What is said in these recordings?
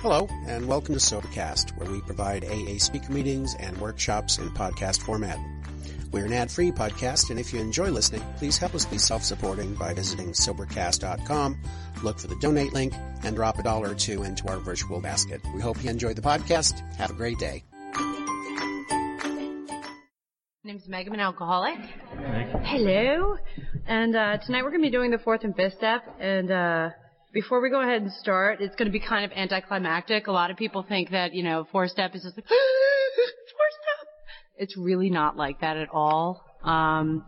Hello, and welcome to Sobercast, where we provide AA speaker meetings and workshops in podcast format. We're an ad-free podcast, and if you enjoy listening, please help us be self-supporting by visiting Sobercast.com, look for the donate link, and drop a dollar or two into our virtual basket. We hope you enjoy the podcast. Have a great day. My name's Meg. I'm an alcoholic. Hello. And uh, tonight we're going to be doing the fourth and fifth step. And uh, before we go ahead and start, it's going to be kind of anticlimactic. A lot of people think that, you know, four step is just like, four step. It's really not like that at all. Um,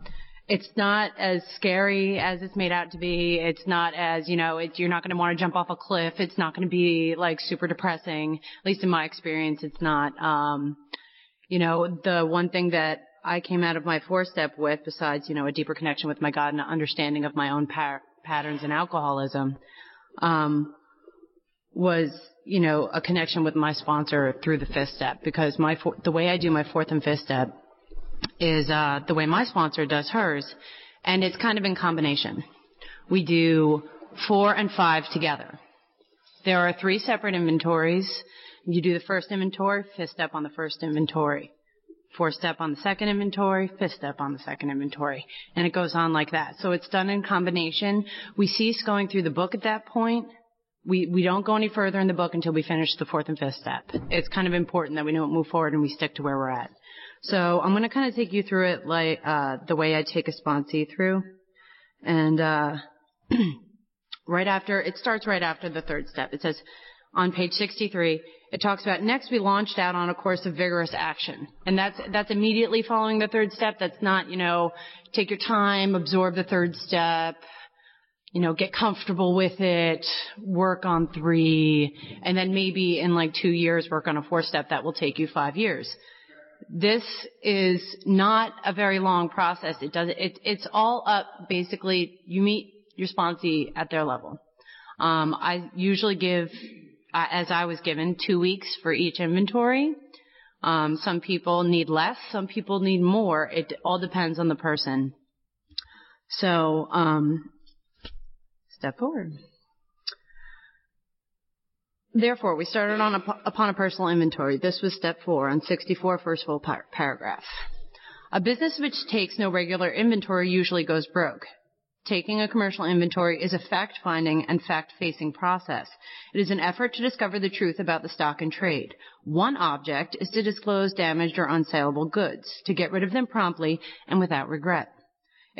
it's not as scary as it's made out to be. It's not as, you know, it, you're not going to want to jump off a cliff. It's not going to be like super depressing. At least in my experience, it's not. Um, you know, the one thing that I came out of my four step with, besides, you know, a deeper connection with my God and an understanding of my own par- patterns and alcoholism, um, was, you know, a connection with my sponsor through the fifth step because my, four, the way I do my fourth and fifth step is, uh, the way my sponsor does hers. And it's kind of in combination. We do four and five together. There are three separate inventories. You do the first inventory, fifth step on the first inventory. Fourth step on the second inventory, fifth step on the second inventory. And it goes on like that. So it's done in combination. We cease going through the book at that point. We, we don't go any further in the book until we finish the fourth and fifth step. It's kind of important that we don't move forward and we stick to where we're at. So I'm going to kind of take you through it like, uh, the way I take a sponsee through. And, uh, right after, it starts right after the third step. It says, on page 63, it talks about next we launched out on a course of vigorous action. And that's, that's immediately following the third step. That's not, you know, take your time, absorb the third step, you know, get comfortable with it, work on three, and then maybe in like two years work on a four step that will take you five years. This is not a very long process. It does, it, it's all up basically, you meet your sponsee at their level. Um, I usually give uh, as I was given, two weeks for each inventory. Um, some people need less, some people need more. It all depends on the person. So, um, step forward. Therefore, we started on a, upon a personal inventory. This was step four on 64, first full par- paragraph. A business which takes no regular inventory usually goes broke. Taking a commercial inventory is a fact-finding and fact-facing process. It is an effort to discover the truth about the stock and trade. One object is to disclose damaged or unsaleable goods, to get rid of them promptly and without regret.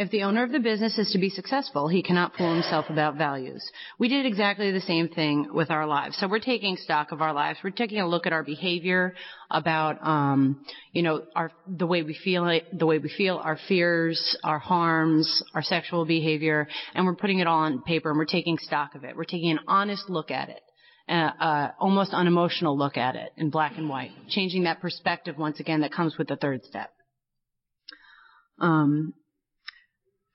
If the owner of the business is to be successful, he cannot fool himself about values. We did exactly the same thing with our lives. So we're taking stock of our lives. We're taking a look at our behavior, about um, you know our the way we feel it, the way we feel, our fears, our harms, our sexual behavior, and we're putting it all on paper and we're taking stock of it. We're taking an honest look at it. Uh, uh, almost unemotional look at it in black and white, changing that perspective once again that comes with the third step. Um,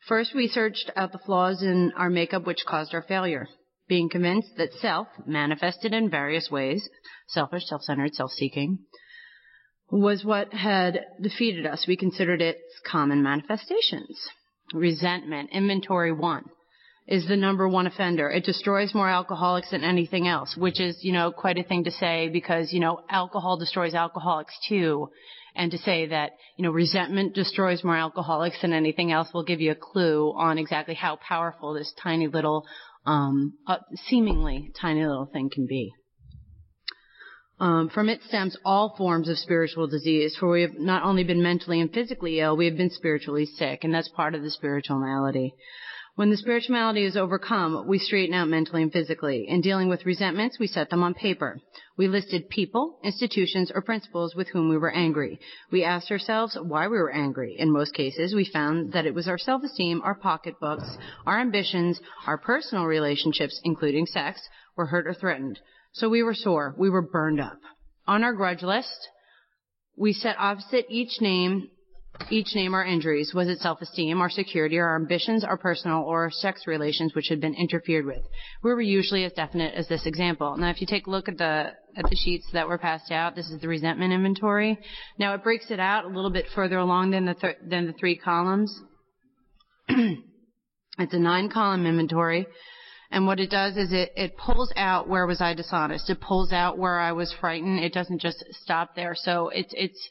First, we searched out the flaws in our makeup which caused our failure, being convinced that self, manifested in various ways, selfish, self-centered, self-seeking, was what had defeated us. We considered its common manifestations. Resentment, inventory one, is the number one offender. It destroys more alcoholics than anything else, which is, you know, quite a thing to say because, you know, alcohol destroys alcoholics too and to say that, you know, resentment destroys more alcoholics than anything else will give you a clue on exactly how powerful this tiny little, um, uh, seemingly tiny little thing can be. Um, from it stems all forms of spiritual disease, for we have not only been mentally and physically ill, we have been spiritually sick, and that's part of the spiritual malady. When the spirituality is overcome, we straighten out mentally and physically. In dealing with resentments, we set them on paper. We listed people, institutions, or principles with whom we were angry. We asked ourselves why we were angry. In most cases, we found that it was our self-esteem, our pocketbooks, our ambitions, our personal relationships, including sex, were hurt or threatened. So we were sore. We were burned up. On our grudge list, we set opposite each name each name our injuries. Was it self-esteem, our security, our ambitions, our personal or sex relations which had been interfered with? We were usually as definite as this example. Now, if you take a look at the at the sheets that were passed out, this is the resentment inventory. Now, it breaks it out a little bit further along than the th- than the three columns. it's a nine-column inventory. And what it does is it, it pulls out where was I dishonest. It pulls out where I was frightened. It doesn't just stop there. So it's, it's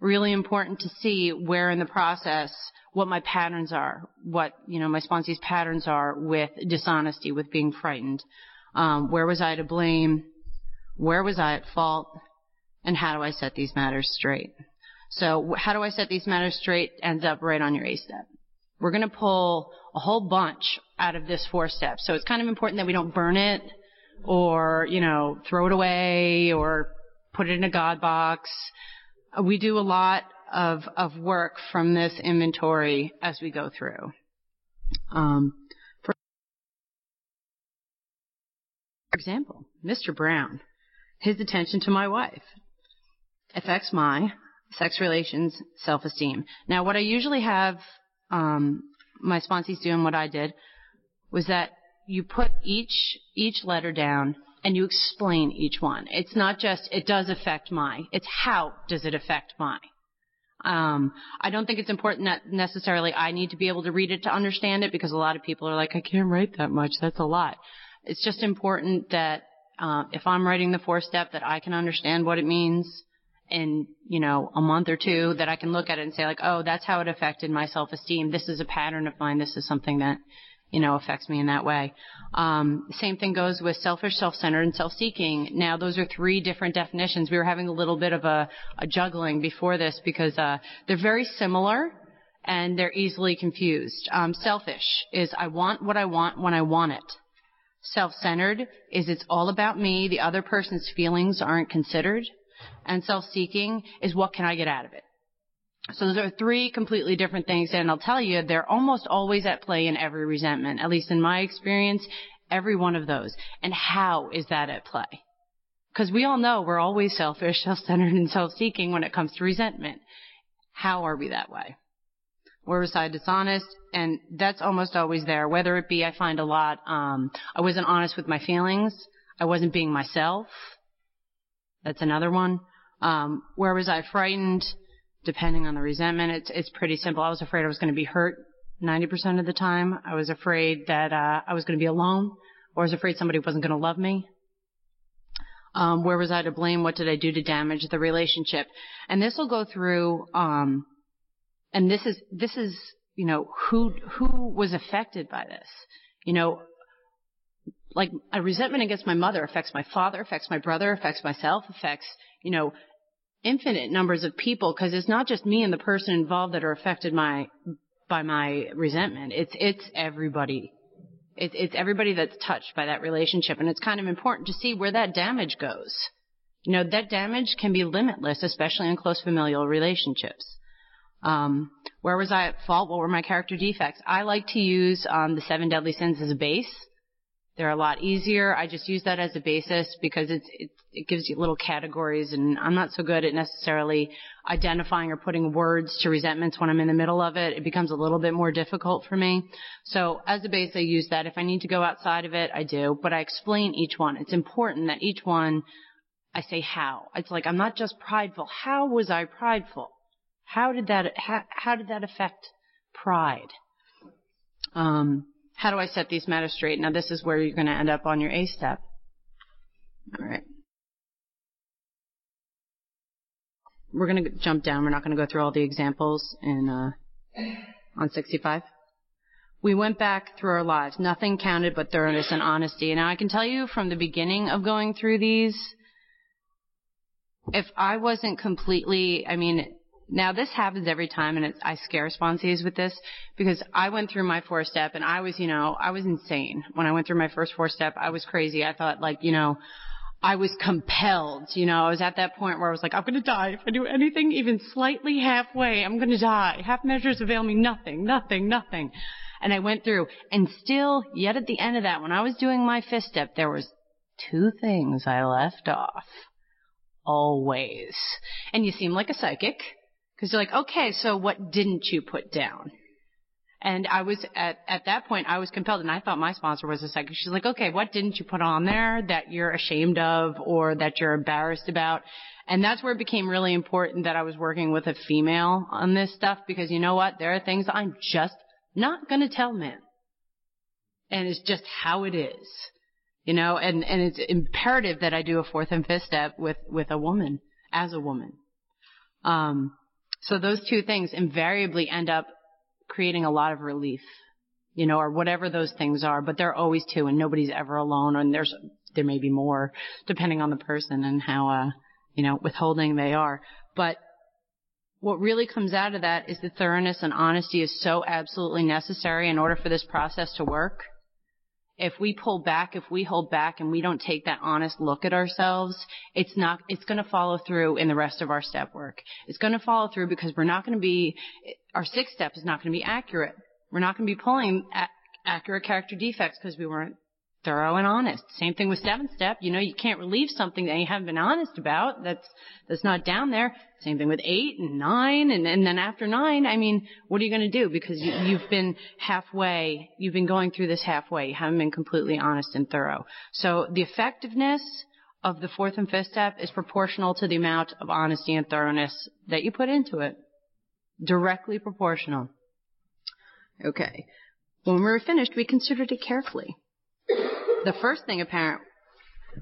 really important to see where in the process what my patterns are, what, you know, my sponsee's patterns are with dishonesty, with being frightened. Um, where was I to blame? Where was I at fault? And how do I set these matters straight? So how do I set these matters straight ends up right on your eight step. We're going to pull a whole bunch out of this four step. So it's kind of important that we don't burn it or, you know, throw it away or put it in a God box. We do a lot of, of work from this inventory as we go through. Um, for example, Mr. Brown, his attention to my wife affects my sex relations, self-esteem. Now, what I usually have um, my sponsees doing what I did was that you put each each letter down and you explain each one. It's not just it does affect my. It's how does it affect my. Um, I don't think it's important that necessarily I need to be able to read it to understand it because a lot of people are like, I can't write that much. That's a lot. It's just important that uh, if I'm writing the four step that I can understand what it means in, you know, a month or two that I can look at it and say like, oh, that's how it affected my self-esteem. This is a pattern of mine. This is something that, you know, affects me in that way. Um, same thing goes with selfish, self-centered, and self-seeking. Now, those are three different definitions. We were having a little bit of a, a juggling before this because uh, they're very similar and they're easily confused. Um, selfish is I want what I want when I want it. Self-centered is it's all about me. The other person's feelings aren't considered and self-seeking is what can I get out of it. So those are three completely different things, and I'll tell you, they're almost always at play in every resentment. At least in my experience, every one of those. And how is that at play? Because we all know we're always selfish, self-centered, and self-seeking when it comes to resentment. How are we that way? Where was I dishonest? And that's almost always there. Whether it be, I find a lot, um, I wasn't honest with my feelings. I wasn't being myself. That's another one. Um, where was I frightened? Depending on the resentment, it's it's pretty simple. I was afraid I was going to be hurt 90% of the time. I was afraid that uh, I was going to be alone, or I was afraid somebody wasn't going to love me. Um, where was I to blame? What did I do to damage the relationship? And this will go through. Um, and this is this is you know who who was affected by this. You know, like a resentment against my mother affects my father, affects my brother, affects myself, affects, you know, infinite numbers of people because it's not just me and the person involved that are affected my, by my resentment. It's, it's everybody. It's, it's everybody that's touched by that relationship and it's kind of important to see where that damage goes. You know, that damage can be limitless, especially in close familial relationships. Um, where was I at fault? What were my character defects? I like to use um, the seven deadly sins as a base they're a lot easier. I just use that as a basis because it's, it, it gives you little categories and I'm not so good at necessarily identifying or putting words to resentments when I'm in the middle of it. It becomes a little bit more difficult for me. So as a base, I use that. If I need to go outside of it, I do, but I explain each one. It's important that each one I say how. It's like I'm not just prideful. How was I prideful? How did that, how, how did that affect pride? Um, how do I set these matters straight? Now this is where you're going to end up on your eight step. All right. We're going to jump down. We're not going to go through all the examples in uh, on 65. We went back through our lives. Nothing counted but thoroughness and honesty. Now I can tell you from the beginning of going through these, if I wasn't completely, I mean, now this happens every time, and it's, I scare sponsees with this because I went through my four step, and I was, you know, I was insane when I went through my first four step. I was crazy. I thought, like, you know, I was compelled. You know, I was at that point where I was like, I'm going to die if I do anything even slightly halfway. I'm going to die. Half measures avail me nothing, nothing, nothing. And I went through, and still, yet at the end of that, when I was doing my fifth step, there was two things I left off. Always. And you seem like a psychic. Because you're like, okay, so what didn't you put down? And I was at at that point I was compelled, and I thought my sponsor was a psychic. She's like, okay, what didn't you put on there that you're ashamed of or that you're embarrassed about? And that's where it became really important that I was working with a female on this stuff because you know what? There are things I'm just not to tell men. and it's just how it is. You know, and, and it's imperative that I do a fourth and fifth step with, with a woman, as a woman. Um, so those two things invariably end up creating a lot of relief, you know, or whatever those things are, but they're always two and nobody's ever alone and there's, there may be more depending on the person and how, uh, you know, withholding they are. But what really comes out of that is the thoroughness and honesty is so absolutely necessary in order for this process to work if we pull back, if we hold back and we don't take that honest look at ourselves, it's not, it's going to follow through in the rest of our step work. It's going to follow through because we're not going to be, our sixth step is not going to be accurate. We're not going to be pulling accurate character defects because we weren't thorough and honest. Same thing with seventh step. You know, you can't relieve something that you haven't been honest about. That's, that's not down there. Same thing with eight and nine and, and then after nine, I mean, what are you going to do? Because you, you've been halfway, you've been going through this halfway. You haven't been completely honest and thorough. So the effectiveness of the fourth and fifth step is proportional to the amount of honesty and thoroughness that you put into it. Directly proportional. Okay. When we were finished, we considered it carefully. The first thing apparent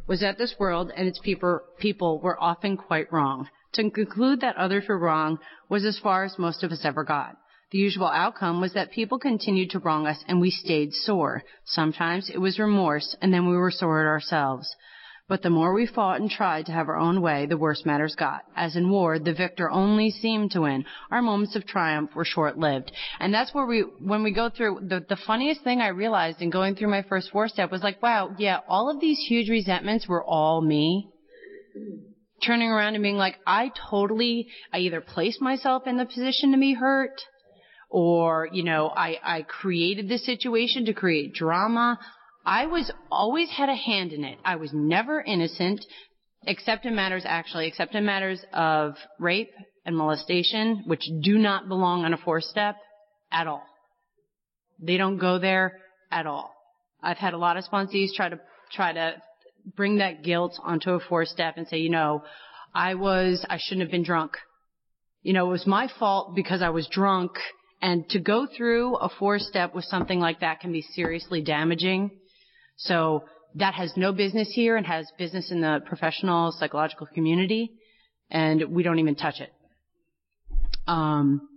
was that this world and its people, people were often quite wrong. To conclude that others were wrong was as far as most of us ever got. The usual outcome was that people continued to wrong us and we stayed sore. Sometimes it was remorse and then we were sore at ourselves. But the more we fought and tried to have our own way, the worse matters got. As in war, the victor only seemed to win. Our moments of triumph were short-lived. And that's where we, when we go through, the, the funniest thing I realized in going through my first four step was like, wow, yeah, all of these huge resentments were all me. Turning around and being like, I totally, I either placed myself in the position to be hurt, or, you know, I, I created this situation to create drama. I was always had a hand in it. I was never innocent, except in matters actually, except in matters of rape and molestation, which do not belong on a four step at all. They don't go there at all. I've had a lot of sponsees try to try to bring that guilt onto a four step and say, you know, I was I shouldn't have been drunk. You know, it was my fault because I was drunk and to go through a four step with something like that can be seriously damaging. So that has no business here and has business in the professional psychological community, and we don't even touch it. Um,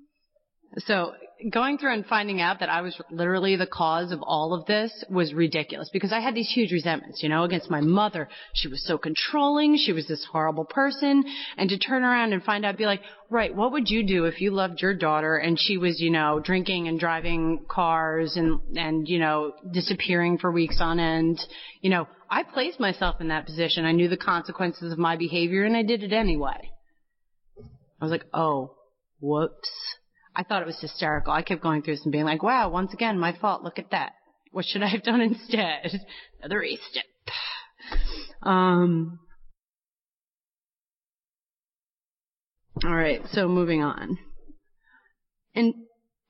so going through and finding out that I was literally the cause of all of this was ridiculous because I had these huge resentments, you know, against my mother. She was so controlling. She was this horrible person. And to turn around and find out, be like, right, what would you do if you loved your daughter and she was, you know, drinking and driving cars and, and, you know, disappearing for weeks on end? You know, I placed myself in that position. I knew the consequences of my behavior and I did it anyway. I was like, oh, whoops. I thought it was hysterical. I kept going through this and being like, wow, once again, my fault. Look at that. What should I have done instead? Another eight step. Um, all right, so moving on. And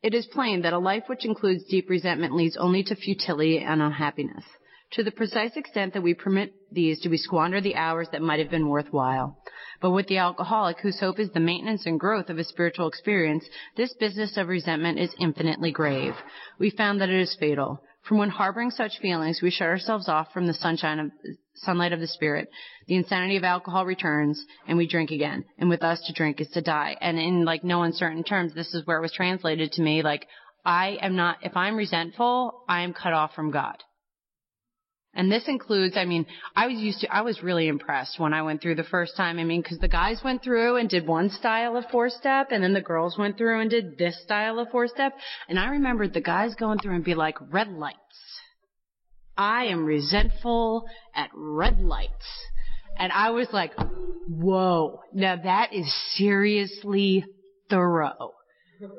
it is plain that a life which includes deep resentment leads only to futility and unhappiness. To the precise extent that we permit these, do we squander the hours that might have been worthwhile. But with the alcoholic, whose hope is the maintenance and growth of his spiritual experience, this business of resentment is infinitely grave. We found that it is fatal. From when harboring such feelings, we shut ourselves off from the sunshine of, sunlight of the spirit. The insanity of alcohol returns, and we drink again. And with us, to drink is to die. And in like no uncertain terms, this is where it was translated to me like, I am not, if I'm resentful, I am cut off from God. And this includes, I mean, I was used to, I was really impressed when I went through the first time. I mean, because the guys went through and did one style of four step, and then the girls went through and did this style of four step. And I remembered the guys going through and be like, red lights. I am resentful at red lights. And I was like, whoa, now that is seriously thorough.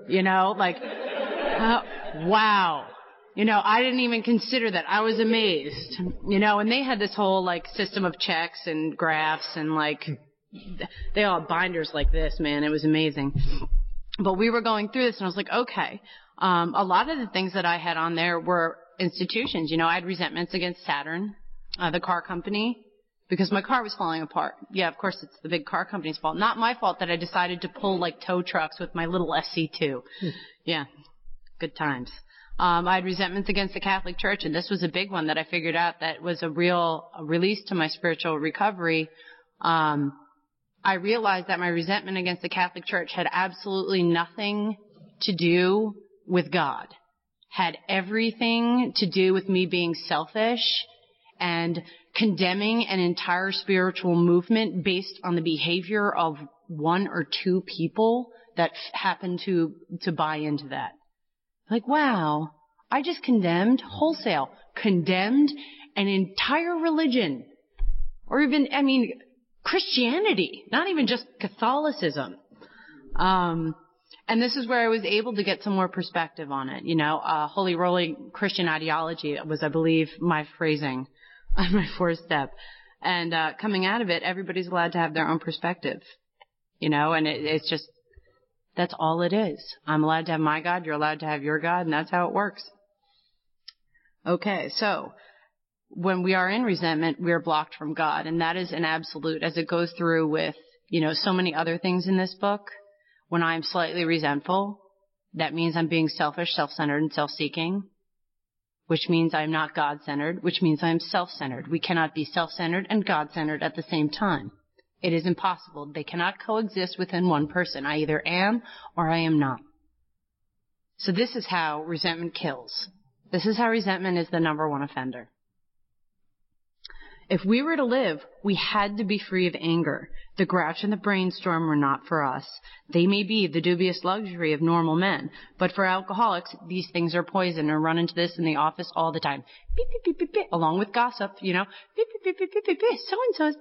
You know, like, uh, wow. You know, I didn't even consider that. I was amazed. You know, and they had this whole like system of checks and graphs and like they all had binders like this, man. It was amazing. But we were going through this and I was like, okay. Um, a lot of the things that I had on there were institutions. You know, I had resentments against Saturn, uh, the car company, because my car was falling apart. Yeah, of course it's the big car company's fault. Not my fault that I decided to pull like tow trucks with my little SC2. yeah, good times. Um, I had resentments against the Catholic Church, and this was a big one that I figured out that was a real release to my spiritual recovery. Um, I realized that my resentment against the Catholic Church had absolutely nothing to do with God. Had everything to do with me being selfish and condemning an entire spiritual movement based on the behavior of one or two people that happened to, to buy into that. Like, wow, I just condemned wholesale, condemned an entire religion. Or even, I mean, Christianity, not even just Catholicism. Um, and this is where I was able to get some more perspective on it. You know, uh, holy roly Christian ideology was, I believe, my phrasing on my fourth step. And uh, coming out of it, everybody's allowed to have their own perspective. You know, and it, it's just that's all it is. I'm allowed to have my God, you're allowed to have your God, and that's how it works. Okay, so when we are in resentment, we're blocked from God, and that is an absolute as it goes through with, you know, so many other things in this book. When I'm slightly resentful, that means I'm being selfish, self-centered, and self-seeking, which means I'm not God-centered, which means I'm self-centered. We cannot be self-centered and God-centered at the same time. It is impossible. They cannot coexist within one person. I either am or I am not. So this is how resentment kills. This is how resentment is the number one offender. If we were to live, we had to be free of anger. The grouch and the brainstorm were not for us. They may be the dubious luxury of normal men, but for alcoholics, these things are poison and run into this in the office all the time. Beep, beep, beep, beep, beep, along with gossip, you know. Beep, beep, beep, beep, beep, beep, so and so is.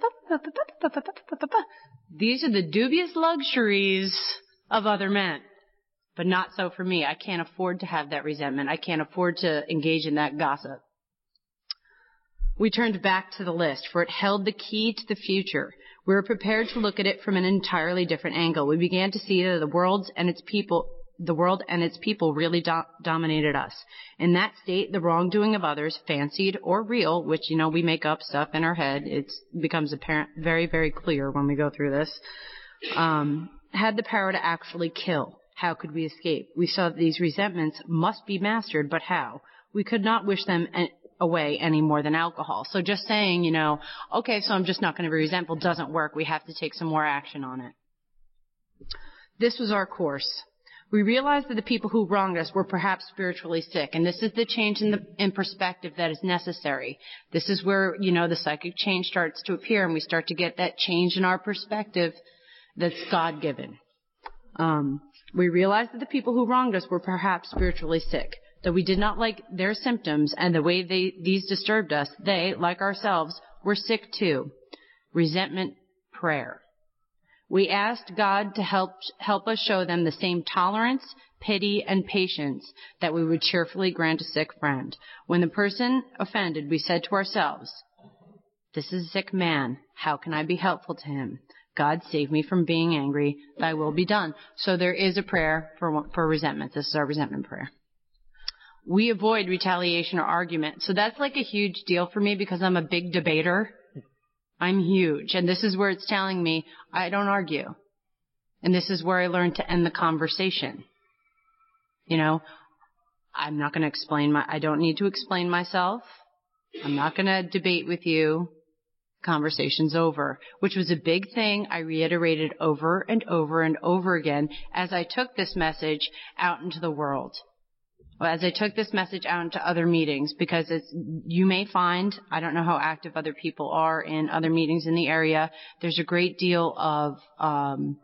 These are the dubious luxuries of other men. But not so for me. I can't afford to have that resentment. I can't afford to engage in that gossip. We turned back to the list, for it held the key to the future. We were prepared to look at it from an entirely different angle. We began to see that the world and its people, the world and its people really do- dominated us. In that state, the wrongdoing of others, fancied or real, which, you know, we make up stuff in our head, it becomes apparent, very, very clear when we go through this, um, had the power to actually kill. How could we escape? We saw that these resentments must be mastered, but how? We could not wish them away any more than alcohol. So just saying, you know, okay, so I'm just not going to be resentful doesn't work. We have to take some more action on it. This was our course. We realized that the people who wronged us were perhaps spiritually sick, and this is the change in, the, in perspective that is necessary. This is where, you know, the psychic change starts to appear, and we start to get that change in our perspective that's God-given. Um, we realized that the people who wronged us were perhaps spiritually sick that we did not like their symptoms and the way they, these disturbed us, they, like ourselves, were sick too. Resentment prayer. We asked God to help, help us show them the same tolerance, pity, and patience that we would cheerfully grant a sick friend. When the person offended, we said to ourselves, this is a sick man. How can I be helpful to him? God save me from being angry. Thy will be done. So there is a prayer for, for resentment. This is our resentment prayer we avoid retaliation or argument. So that's like a huge deal for me because I'm a big debater. I'm huge. And this is where it's telling me I don't argue. And this is where I learned to end the conversation. You know, I'm not going to explain my, I don't need to explain myself. I'm not going to debate with you. Conversation's over, which was a big thing I reiterated over and over and over again as I took this message out into the world as I took this message out into other meetings, because it's, you may find, I don't know how active other people are in other meetings in the area, there's a great deal of, um,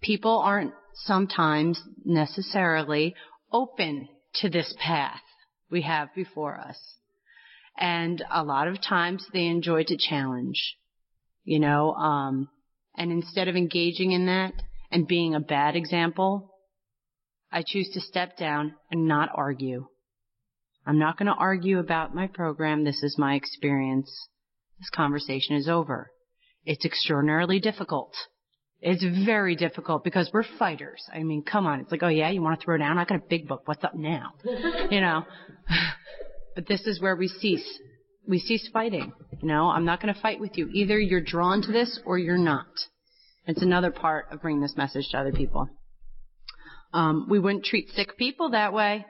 people aren't sometimes necessarily open to this path we have before us. And a lot of times they enjoy to challenge, you know, um, and instead of engaging in that and being a bad example, I choose to step down and not argue. I'm not going to argue about my program. This is my experience. This conversation is over. It's extraordinarily difficult. It's very difficult because we're fighters. I mean, come on. It's like, oh yeah, you want to throw down? I got a big book. What's up now? you know. but this is where we cease. We cease fighting. You know, I'm not going to fight with you. Either you're drawn to this or you're not. It's another part of bringing this message to other people. Um, we wouldn't treat sick people that way.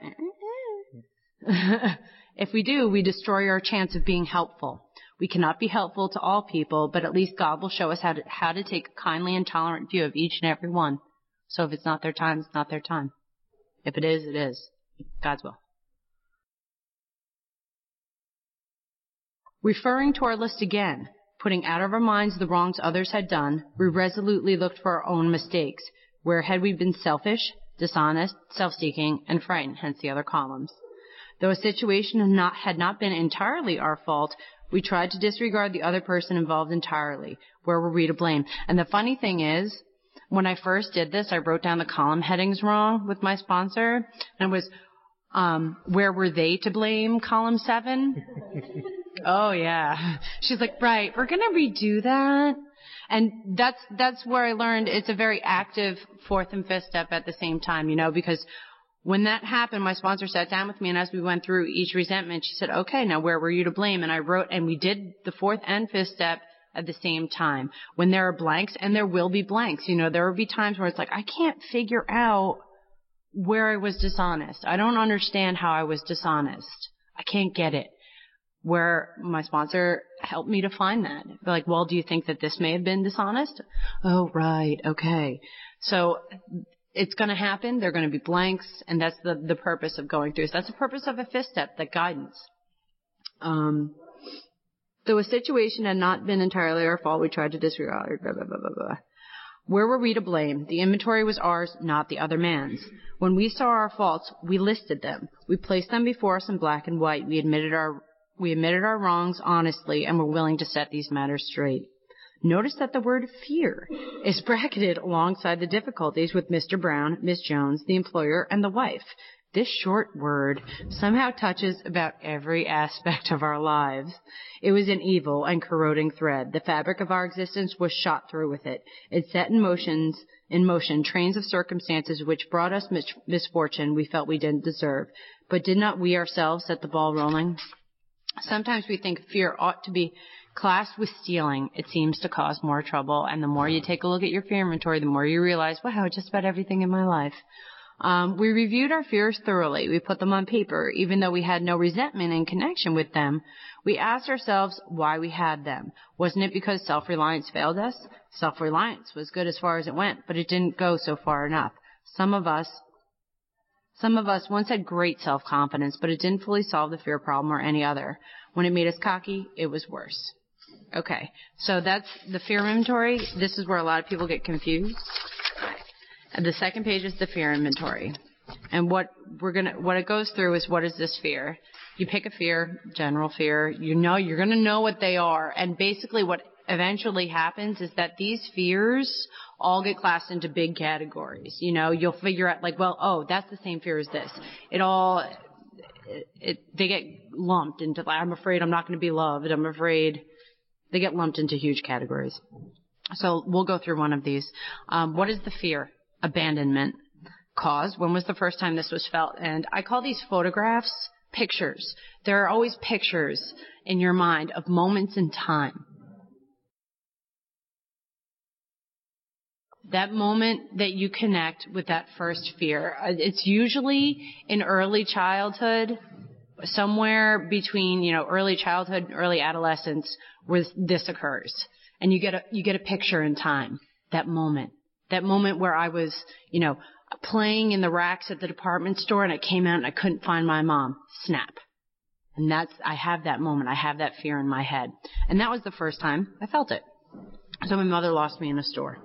if we do, we destroy our chance of being helpful. We cannot be helpful to all people, but at least God will show us how to, how to take a kindly and tolerant view of each and every one. So if it's not their time, it's not their time. If it is, it is. God's will. Referring to our list again, putting out of our minds the wrongs others had done, we resolutely looked for our own mistakes. Where had we been selfish, dishonest, self-seeking, and frightened, hence the other columns. Though a situation had not, had not been entirely our fault, we tried to disregard the other person involved entirely. Where were we to blame? And the funny thing is, when I first did this, I wrote down the column headings wrong with my sponsor, and it was, um, where were they to blame, column seven? oh yeah. She's like, right, we're gonna redo that. And that's, that's where I learned it's a very active fourth and fifth step at the same time, you know, because when that happened, my sponsor sat down with me and as we went through each resentment, she said, okay, now where were you to blame? And I wrote, and we did the fourth and fifth step at the same time. When there are blanks, and there will be blanks, you know, there will be times where it's like, I can't figure out where I was dishonest. I don't understand how I was dishonest. I can't get it. Where my sponsor helped me to find that. Like, well, do you think that this may have been dishonest? Oh, right. Okay. So it's going to happen. There are going to be blanks, and that's the the purpose of going through. So that's the purpose of a fifth step, that guidance. Um, though a situation had not been entirely our fault, we tried to disregard. Blah blah blah blah blah. Where were we to blame? The inventory was ours, not the other man's. When we saw our faults, we listed them. We placed them before us in black and white. We admitted our we admitted our wrongs honestly and were willing to set these matters straight. Notice that the word fear is bracketed alongside the difficulties with Mr. Brown, Miss Jones, the employer, and the wife. This short word somehow touches about every aspect of our lives. It was an evil and corroding thread. The fabric of our existence was shot through with it. It set in motions, in motion trains of circumstances which brought us mis- misfortune we felt we didn't deserve. But did not we ourselves set the ball rolling? Sometimes we think fear ought to be classed with stealing, it seems to cause more trouble. And the more you take a look at your fear inventory, the more you realize, wow, just about everything in my life. Um, we reviewed our fears thoroughly. We put them on paper. Even though we had no resentment in connection with them, we asked ourselves why we had them. Wasn't it because self-reliance failed us? Self-reliance was good as far as it went, but it didn't go so far enough. Some of us some of us once had great self-confidence, but it didn't fully solve the fear problem or any other. When it made us cocky, it was worse. Okay, so that's the fear inventory. This is where a lot of people get confused. The second page is the fear inventory. And what we're gonna, what it goes through is what is this fear? You pick a fear, general fear. You know, you're gonna know what they are. And basically what eventually happens is that these fears all get classed into big categories. You know, you'll figure out like, well, oh, that's the same fear as this. It all, it, it they get lumped into, like, I'm afraid I'm not going to be loved. I'm afraid they get lumped into huge categories. So we'll go through one of these. Um, what is the fear? Abandonment. Cause. When was the first time this was felt? And I call these photographs pictures. There are always pictures in your mind of moments in time. That moment that you connect with that first fear. Uh, it's usually in early childhood, somewhere between, you know, early childhood and early adolescence where this occurs. And you get a, you get a picture in time, that moment. That moment where I was, you know, playing in the racks at the department store and I came out and I couldn't find my mom. Snap. And that's, I have that moment. I have that fear in my head. And that was the first time I felt it. So my mother lost me in a store.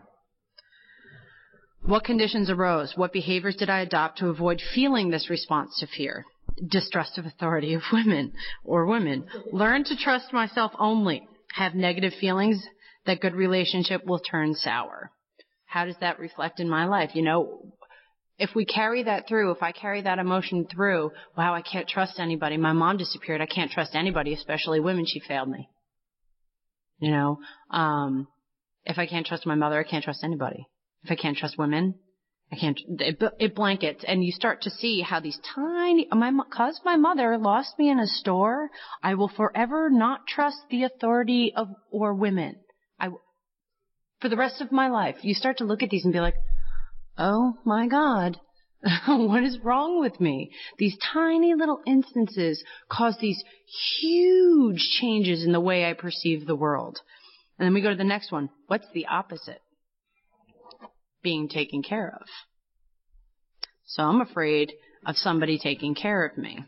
What conditions arose? What behaviors did I adopt to avoid feeling this response to fear? Distrust of authority of women or women. Learn to trust myself only have negative feelings, that good relationship will turn sour. How does that reflect in my life? You know, if we carry that through, if I carry that emotion through, wow, I can't trust anybody. My mom disappeared. I can't trust anybody, especially women. She failed me. You know, um, if I can't trust my mother, I can't trust anybody. If I can't trust women, I can't, it, it blankets and you start to see how these tiny, my, cause my mother lost me in a store, I will forever not trust the authority of, or women. I, for the rest of my life, you start to look at these and be like, oh my god, what is wrong with me? These tiny little instances cause these huge changes in the way I perceive the world. And then we go to the next one. What's the opposite? Being taken care of. So I'm afraid of somebody taking care of me.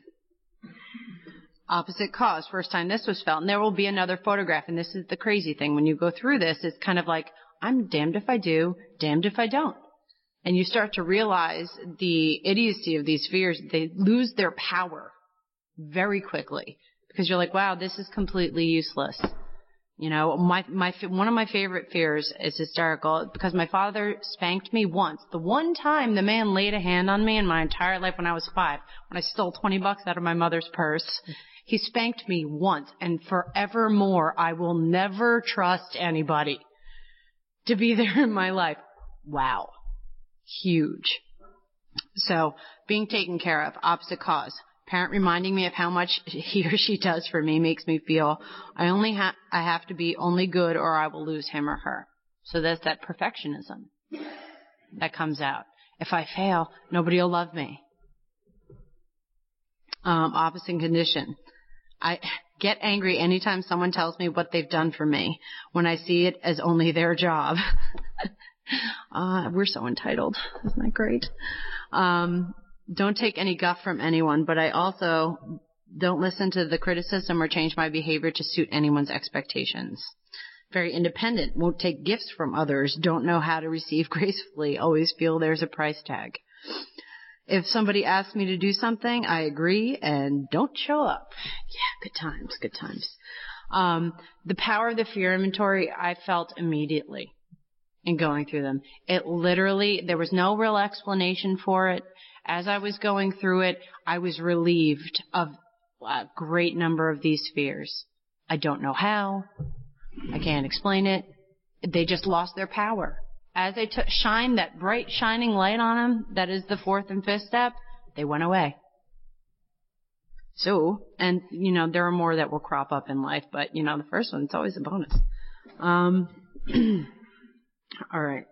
Opposite cause, first time this was felt. And there will be another photograph. And this is the crazy thing. When you go through this, it's kind of like, I'm damned if I do, damned if I don't. And you start to realize the idiocy of these fears. They lose their power very quickly because you're like, wow, this is completely useless. You know, my, my, one of my favorite fears is hysterical because my father spanked me once. The one time the man laid a hand on me in my entire life when I was five, when I stole 20 bucks out of my mother's purse, he spanked me once and forevermore I will never trust anybody to be there in my life. Wow. Huge. So, being taken care of, opposite cause. Parent reminding me of how much he or she does for me makes me feel I only have I have to be only good or I will lose him or her. So that's that perfectionism that comes out. If I fail, nobody will love me. Um, opposite condition. I get angry anytime someone tells me what they've done for me when I see it as only their job. uh, we're so entitled. Isn't that great? Um, don't take any guff from anyone, but I also don't listen to the criticism or change my behavior to suit anyone's expectations. Very independent, won't take gifts from others, don't know how to receive gracefully, always feel there's a price tag. If somebody asks me to do something, I agree and don't show up. Yeah, good times, good times. Um, the power of the fear inventory I felt immediately in going through them. It literally, there was no real explanation for it. As I was going through it, I was relieved of a great number of these fears. I don't know how. I can't explain it. They just lost their power. As I took, shined that bright shining light on them, that is the fourth and fifth step, they went away. So, and you know, there are more that will crop up in life, but you know, the first one, it's always a bonus. Um, all right.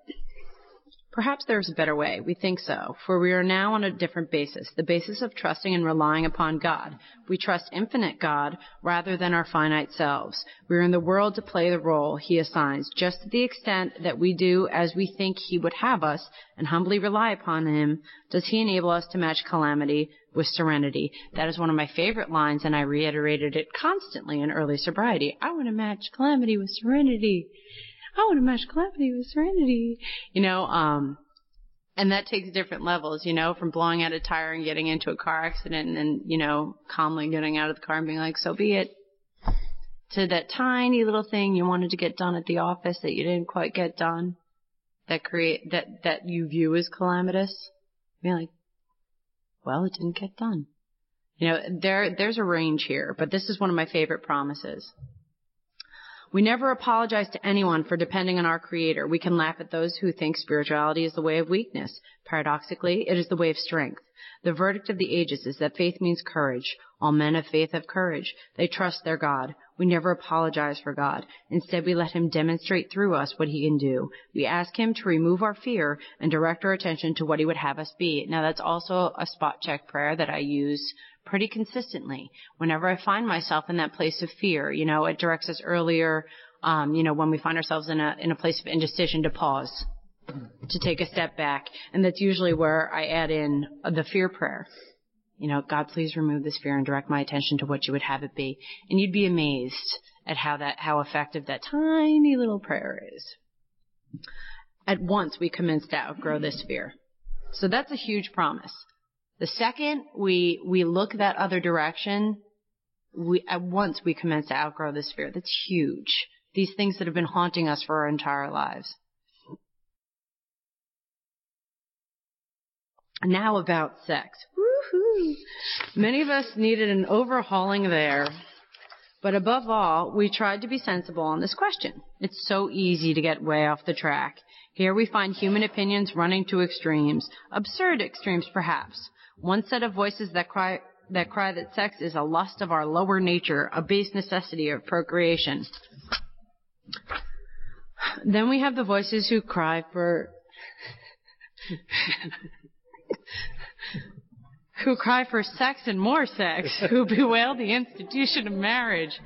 Perhaps there's a better way. We think so, for we are now on a different basis, the basis of trusting and relying upon God. We trust infinite God rather than our finite selves. We are in the world to play the role He assigns, just to the extent that we do as we think He would have us and humbly rely upon Him, does He enable us to match calamity with serenity. That is one of my favorite lines, and I reiterated it constantly in early sobriety. I want to match calamity with serenity. I want to match calamity with serenity. You know, um, and that takes different levels, you know, from blowing out a tire and getting into a car accident and then, you know, calmly getting out of the car and being like, so be it. To that tiny little thing you wanted to get done at the office that you didn't quite get done, that create, that, that you view as calamitous. Being like, well, it didn't get done. You know, there, there's a range here, but this is one of my favorite promises. We never apologize to anyone for depending on our Creator. We can laugh at those who think spirituality is the way of weakness. Paradoxically, it is the way of strength. The verdict of the ages is that faith means courage. All men of faith have courage. They trust their God. We never apologize for God. Instead, we let Him demonstrate through us what He can do. We ask Him to remove our fear and direct our attention to what He would have us be. Now, that's also a spot check prayer that I use pretty consistently. Whenever I find myself in that place of fear, you know, it directs us earlier, um, you know, when we find ourselves in a in a place of indecision to pause, to take a step back, and that's usually where I add in the fear prayer. You know, God, please remove this fear and direct my attention to what you would have it be. And you'd be amazed at how that how effective that tiny little prayer is. At once we commence to outgrow this fear. So that's a huge promise. The second we we look that other direction, we at once we commence to outgrow this fear. That's huge. These things that have been haunting us for our entire lives. Now about sex. Woohoo! Many of us needed an overhauling there. But above all, we tried to be sensible on this question. It's so easy to get way off the track. Here we find human opinions running to extremes, absurd extremes perhaps. One set of voices that cry that cry that sex is a lust of our lower nature, a base necessity of procreation. Then we have the voices who cry for who cry for sex and more sex, who bewail the institution of marriage,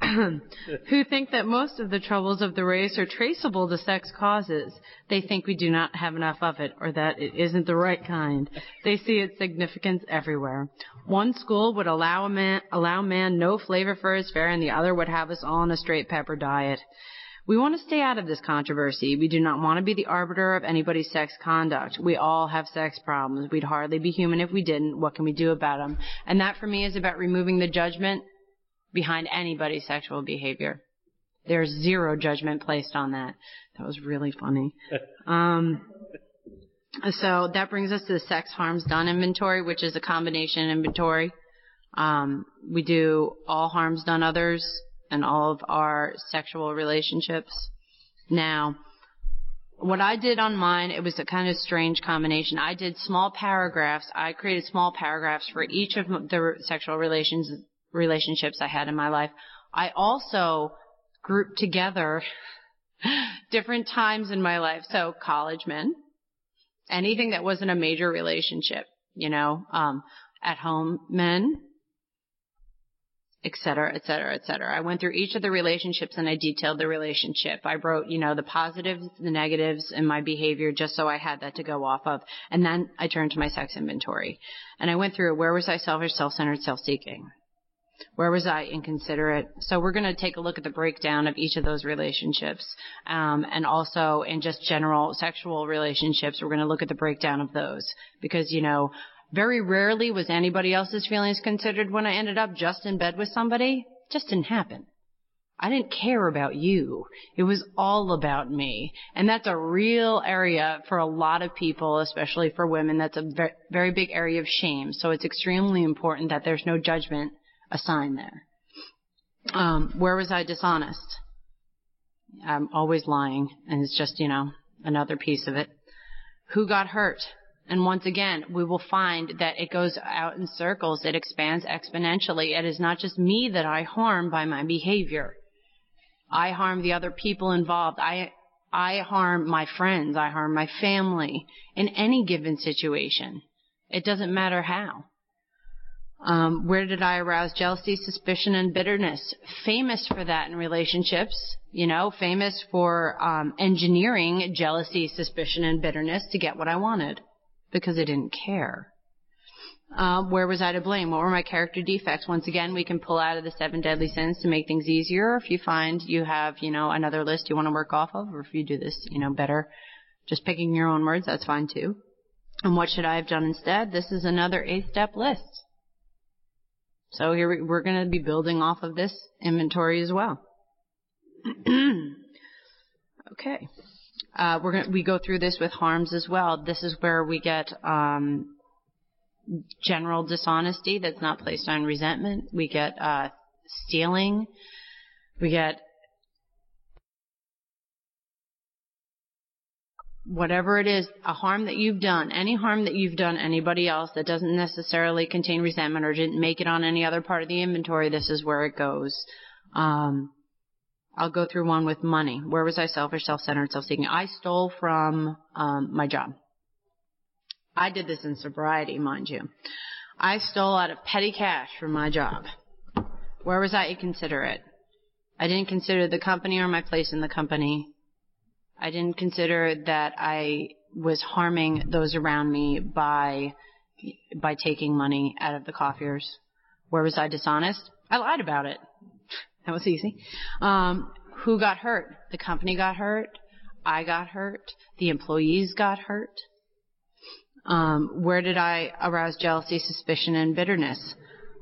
who think that most of the troubles of the race are traceable to sex causes. They think we do not have enough of it or that it isn't the right kind. They see its significance everywhere. One school would allow man, allow man no flavor for his fare and the other would have us all on a straight pepper diet. We want to stay out of this controversy. We do not want to be the arbiter of anybody's sex conduct. We all have sex problems. We'd hardly be human if we didn't. What can we do about them? And that for me is about removing the judgment behind anybody's sexual behavior. There's zero judgment placed on that. That was really funny. Um, so that brings us to the sex harms done inventory, which is a combination inventory. Um, we do all harms done others and all of our sexual relationships. Now, what I did on mine, it was a kind of strange combination. I did small paragraphs. I created small paragraphs for each of the sexual relations relationships I had in my life. I also grouped together different times in my life. So college men, anything that wasn't a major relationship, you know, um, at home men, et cetera, et cetera, et cetera. I went through each of the relationships and I detailed the relationship. I wrote, you know, the positives, the negatives and my behavior just so I had that to go off of. And then I turned to my sex inventory. And I went through where was I selfish, self-centered, self-seeking? Where was I inconsiderate? So we're going to take a look at the breakdown of each of those relationships. Um, and also in just general sexual relationships, we're going to look at the breakdown of those. Because, you know, very rarely was anybody else's feelings considered when I ended up just in bed with somebody. It just didn't happen. I didn't care about you. It was all about me. And that's a real area for a lot of people, especially for women. That's a very big area of shame. So it's extremely important that there's no judgment a sign there. Um, where was I dishonest? I'm always lying, and it's just, you know, another piece of it. Who got hurt? And once again, we will find that it goes out in circles. It expands exponentially. It is not just me that I harm by my behavior. I harm the other people involved. I, I harm my friends. I harm my family in any given situation. It doesn't matter how. Um, where did I arouse jealousy, suspicion, and bitterness? Famous for that in relationships, you know, famous for um, engineering jealousy, suspicion, and bitterness to get what I wanted because I didn't care. Um, where was I to blame? What were my character defects? Once again, we can pull out of the seven deadly sins to make things easier. If you find you have, you know, another list you want to work off of, or if you do this, you know, better, just picking your own words, that's fine too. And what should I have done instead? This is another eight-step list. So here we're going to be building off of this inventory as well. okay. Uh, we're going we go through this with harms as well. This is where we get um, general dishonesty that's not placed on resentment. We get uh, stealing. We get whatever it is, a harm that you've done, any harm that you've done anybody else that doesn't necessarily contain resentment or didn't make it on any other part of the inventory, this is where it goes. Um, I'll go through one with money. Where was I selfish, self-centered, self-seeking? I stole from um, my job. I did this in sobriety, mind you. I stole out of petty cash from my job. Where was I inconsiderate? I didn't consider the company or my place in the company. I didn't consider that I was harming those around me by by taking money out of the coffers. Where was I dishonest? I lied about it. That was easy. Um, who got hurt? The company got hurt. I got hurt. The employees got hurt. Um, where did I arouse jealousy, suspicion, and bitterness?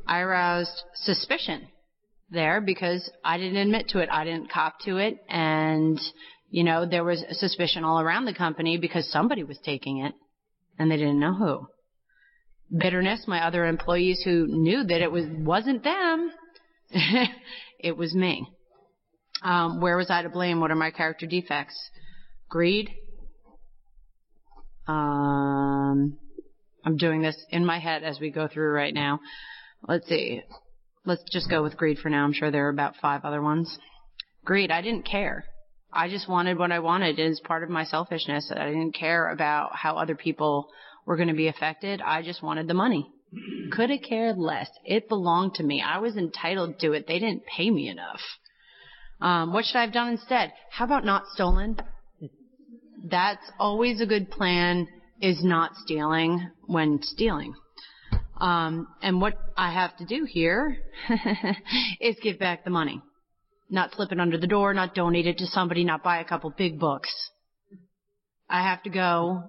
I aroused suspicion there because I didn't admit to it. I didn't cop to it, and you know, there was suspicion all around the company because somebody was taking it and they didn't know who. Bitterness, my other employees who knew that it was, wasn't them. it was me. Um, where was I to blame? What are my character defects? Greed. Um, I'm doing this in my head as we go through right now. Let's see. Let's just go with greed for now. I'm sure there are about five other ones. Greed. I didn't care. I just wanted what I wanted as part of my selfishness. I didn't care about how other people were going to be affected. I just wanted the money. Could have cared less. It belonged to me. I was entitled to it. They didn't pay me enough. Um, what should I have done instead? How about not stolen? That's always a good plan is not stealing when stealing. Um, and what I have to do here is give back the money. Not slip it under the door, not donate it to somebody, not buy a couple big books. I have to go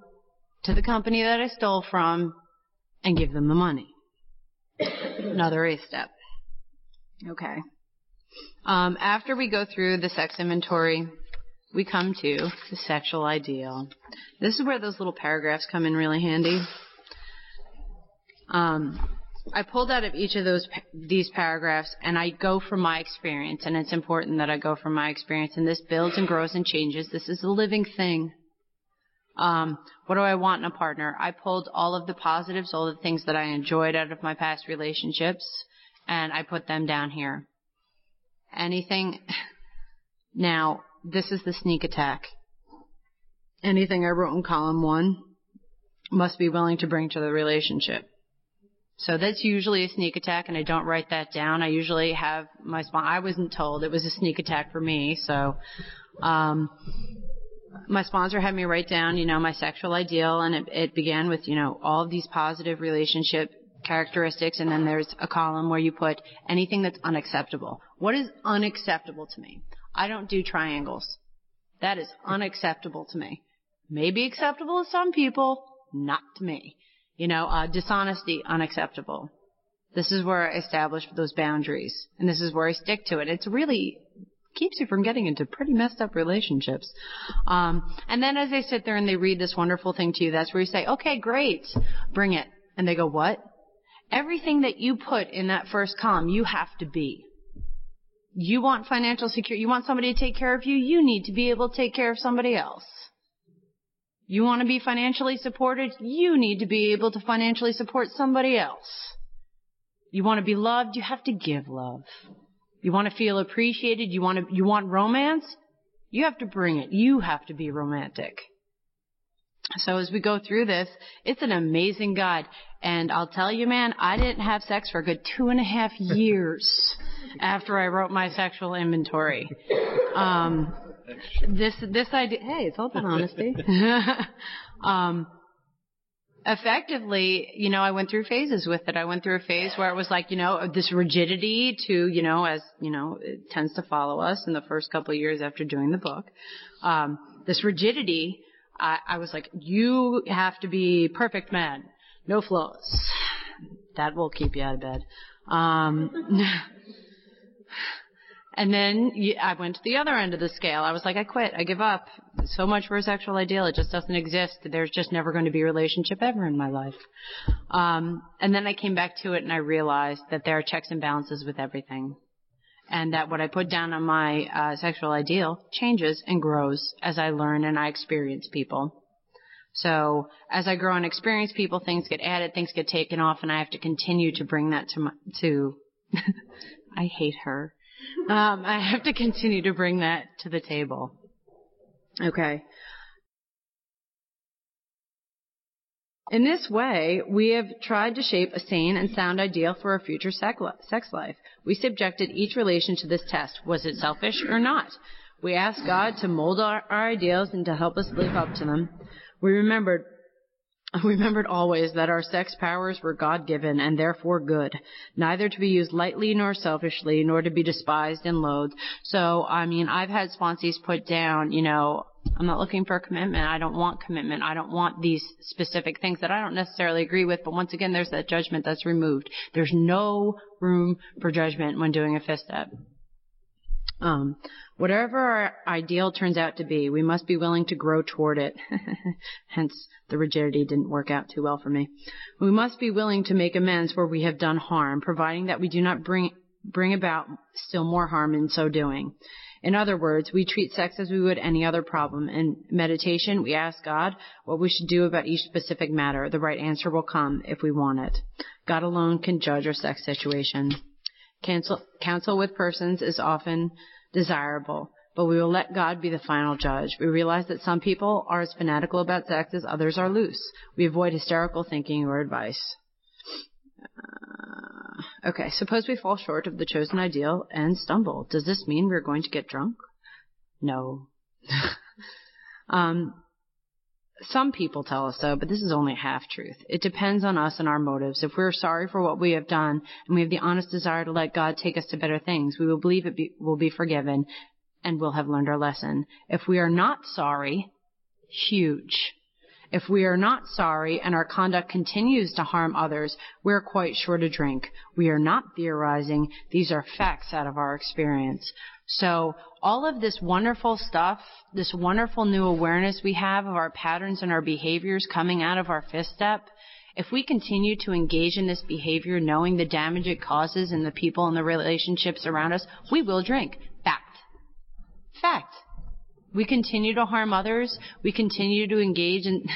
to the company that I stole from and give them the money. Another eight step. Okay. Um, after we go through the sex inventory, we come to the sexual ideal. This is where those little paragraphs come in really handy. Um, I pulled out of each of those these paragraphs, and I go from my experience, and it's important that I go from my experience. And this builds and grows and changes. This is a living thing. Um, what do I want in a partner? I pulled all of the positives, all the things that I enjoyed out of my past relationships, and I put them down here. Anything. Now, this is the sneak attack. Anything I wrote in column one must be willing to bring to the relationship. So that's usually a sneak attack, and I don't write that down. I usually have my sponsor. I wasn't told it was a sneak attack for me, so um, my sponsor had me write down, you know, my sexual ideal, and it, it began with, you know, all of these positive relationship characteristics, and then there's a column where you put anything that's unacceptable. What is unacceptable to me? I don't do triangles. That is unacceptable to me. Maybe acceptable to some people, not to me. You know, uh, dishonesty, unacceptable. This is where I establish those boundaries, and this is where I stick to it. It's really keeps you from getting into pretty messed up relationships. Um, and then as they sit there and they read this wonderful thing to you, that's where you say, "Okay, great, bring it." And they go, "What?" Everything that you put in that first column, you have to be. You want financial security. You want somebody to take care of you. You need to be able to take care of somebody else. You want to be financially supported? You need to be able to financially support somebody else. You want to be loved? You have to give love. You want to feel appreciated? You want to, you want romance? You have to bring it. You have to be romantic. So as we go through this, it's an amazing guide. And I'll tell you, man, I didn't have sex for a good two and a half years after I wrote my sexual inventory. Um, this this idea. Hey, it's all about honesty. um, effectively, you know, I went through phases with it. I went through a phase where it was like, you know, this rigidity to, you know, as you know, it tends to follow us in the first couple of years after doing the book. Um, this rigidity, I, I was like, you have to be perfect man, no flaws. That will keep you out of bed. Um, And then I went to the other end of the scale. I was like, I quit. I give up. So much for a sexual ideal. It just doesn't exist. There's just never going to be a relationship ever in my life. Um, and then I came back to it and I realized that there are checks and balances with everything. And that what I put down on my uh, sexual ideal changes and grows as I learn and I experience people. So as I grow and experience people, things get added, things get taken off, and I have to continue to bring that to my, to, I hate her um, I have to continue to bring that to the table. Okay. In this way, we have tried to shape a sane and sound ideal for our future sex life. We subjected each relation to this test. Was it selfish or not? We asked God to mold our, our ideals and to help us live up to them. We remembered remembered always that our sex powers were God given and therefore good, neither to be used lightly nor selfishly, nor to be despised and loathed. So, I mean, I've had sponsees put down, you know, I'm not looking for commitment. I don't want commitment. I don't want these specific things that I don't necessarily agree with. But once again, there's that judgment that's removed. There's no room for judgment when doing a fifth step. Um, whatever our ideal turns out to be, we must be willing to grow toward it. Hence, the rigidity didn't work out too well for me. We must be willing to make amends where we have done harm, providing that we do not bring bring about still more harm in so doing. In other words, we treat sex as we would any other problem. In meditation, we ask God what we should do about each specific matter. The right answer will come if we want it. God alone can judge our sex situation. Counsel, counsel with persons is often desirable. but we will let God be the final judge. We realize that some people are as fanatical about sex as others are loose. We avoid hysterical thinking or advice. Uh, okay, suppose we fall short of the chosen ideal and stumble. Does this mean we're going to get drunk? No. um, some people tell us so, but this is only half truth. It depends on us and our motives. If we're sorry for what we have done and we have the honest desire to let God take us to better things, we will believe it be, will be forgiven and we'll have learned our lesson. If we are not sorry, huge. If we are not sorry and our conduct continues to harm others, we're quite sure to drink. We are not theorizing. These are facts out of our experience. So all of this wonderful stuff, this wonderful new awareness we have of our patterns and our behaviors coming out of our fifth step, if we continue to engage in this behavior knowing the damage it causes in the people and the relationships around us, we will drink. Fact. Fact. We continue to harm others. We continue to engage in.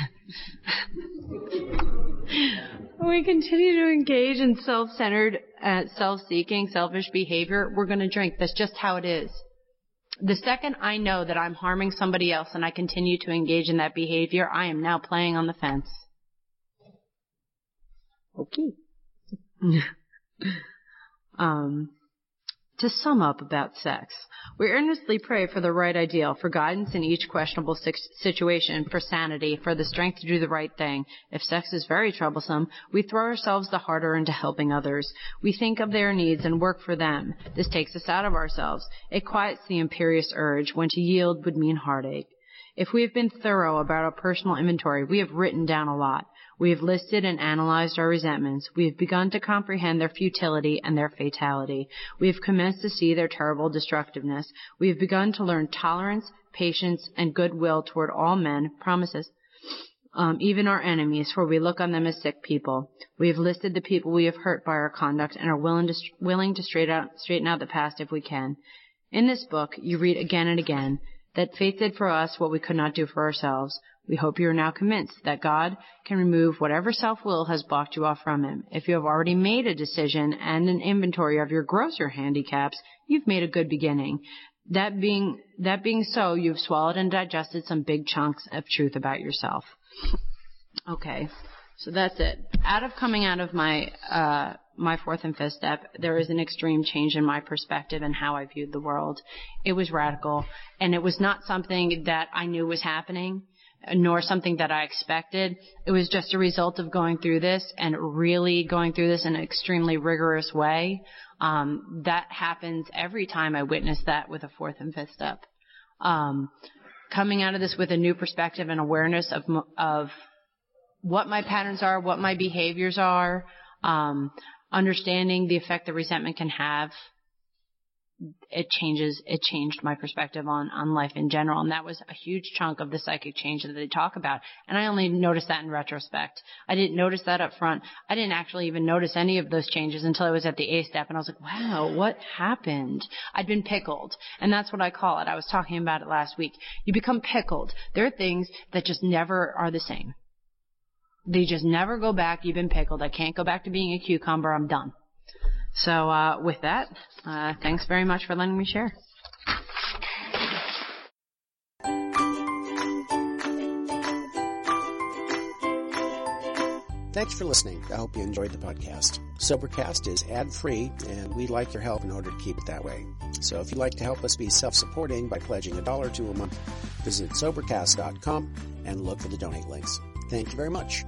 we continue to engage in self-centered, uh, self-seeking, selfish behavior. We're going to drink. That's just how it is. The second I know that I'm harming somebody else and I continue to engage in that behavior, I am now playing on the fence. Okay. um, to sum up about sex, we earnestly pray for the right ideal, for guidance in each questionable situation, for sanity, for the strength to do the right thing. If sex is very troublesome, we throw ourselves the harder into helping others. We think of their needs and work for them. This takes us out of ourselves. It quiets the imperious urge when to yield would mean heartache. If we have been thorough about our personal inventory, we have written down a lot. We have listed and analyzed our resentments. We have begun to comprehend their futility and their fatality. We have commenced to see their terrible destructiveness. We have begun to learn tolerance, patience, and goodwill toward all men, promises, um, even our enemies, for we look on them as sick people. We have listed the people we have hurt by our conduct and are willing to, willing to straighten out, straighten out the past if we can. In this book, you read again and again that fate did for us what we could not do for ourselves. We hope you are now convinced that God can remove whatever self-will has blocked you off from Him. If you have already made a decision and an inventory of your grosser handicaps, you've made a good beginning. That being, that being so, you've swallowed and digested some big chunks of truth about yourself. Okay. So that's it. Out of coming out of my, uh, my fourth and fifth step, there was an extreme change in my perspective and how I viewed the world. It was radical and it was not something that I knew was happening nor something that I expected. It was just a result of going through this and really going through this in an extremely rigorous way. Um, that happens every time I witness that with a fourth and fifth step. Um, coming out of this with a new perspective and awareness of of what my patterns are, what my behaviors are, um, understanding the effect that resentment can have it changes it changed my perspective on on life in general. And that was a huge chunk of the psychic change that they talk about. And i only noticed that in retrospect. I didn't notice that up front. I didn't actually even notice any of those changes until i was at the eight step and i was like wow what happened? I'd been pickled. And that's what i call it. I was talking about it last week. You become pickled. There are things that just never are the same. They just never go back. You've been pickled. I can't go back to being a cucumber. I'm done so uh, with that, uh, thanks very much for letting me share. Thanks for listening. I hope you enjoyed the podcast. Sobercast is ad free, and we'd like your help in order to keep it that way. So if you'd like to help us be self supporting by pledging a dollar to a month, visit Sobercast.com and look for the donate links. Thank you very much.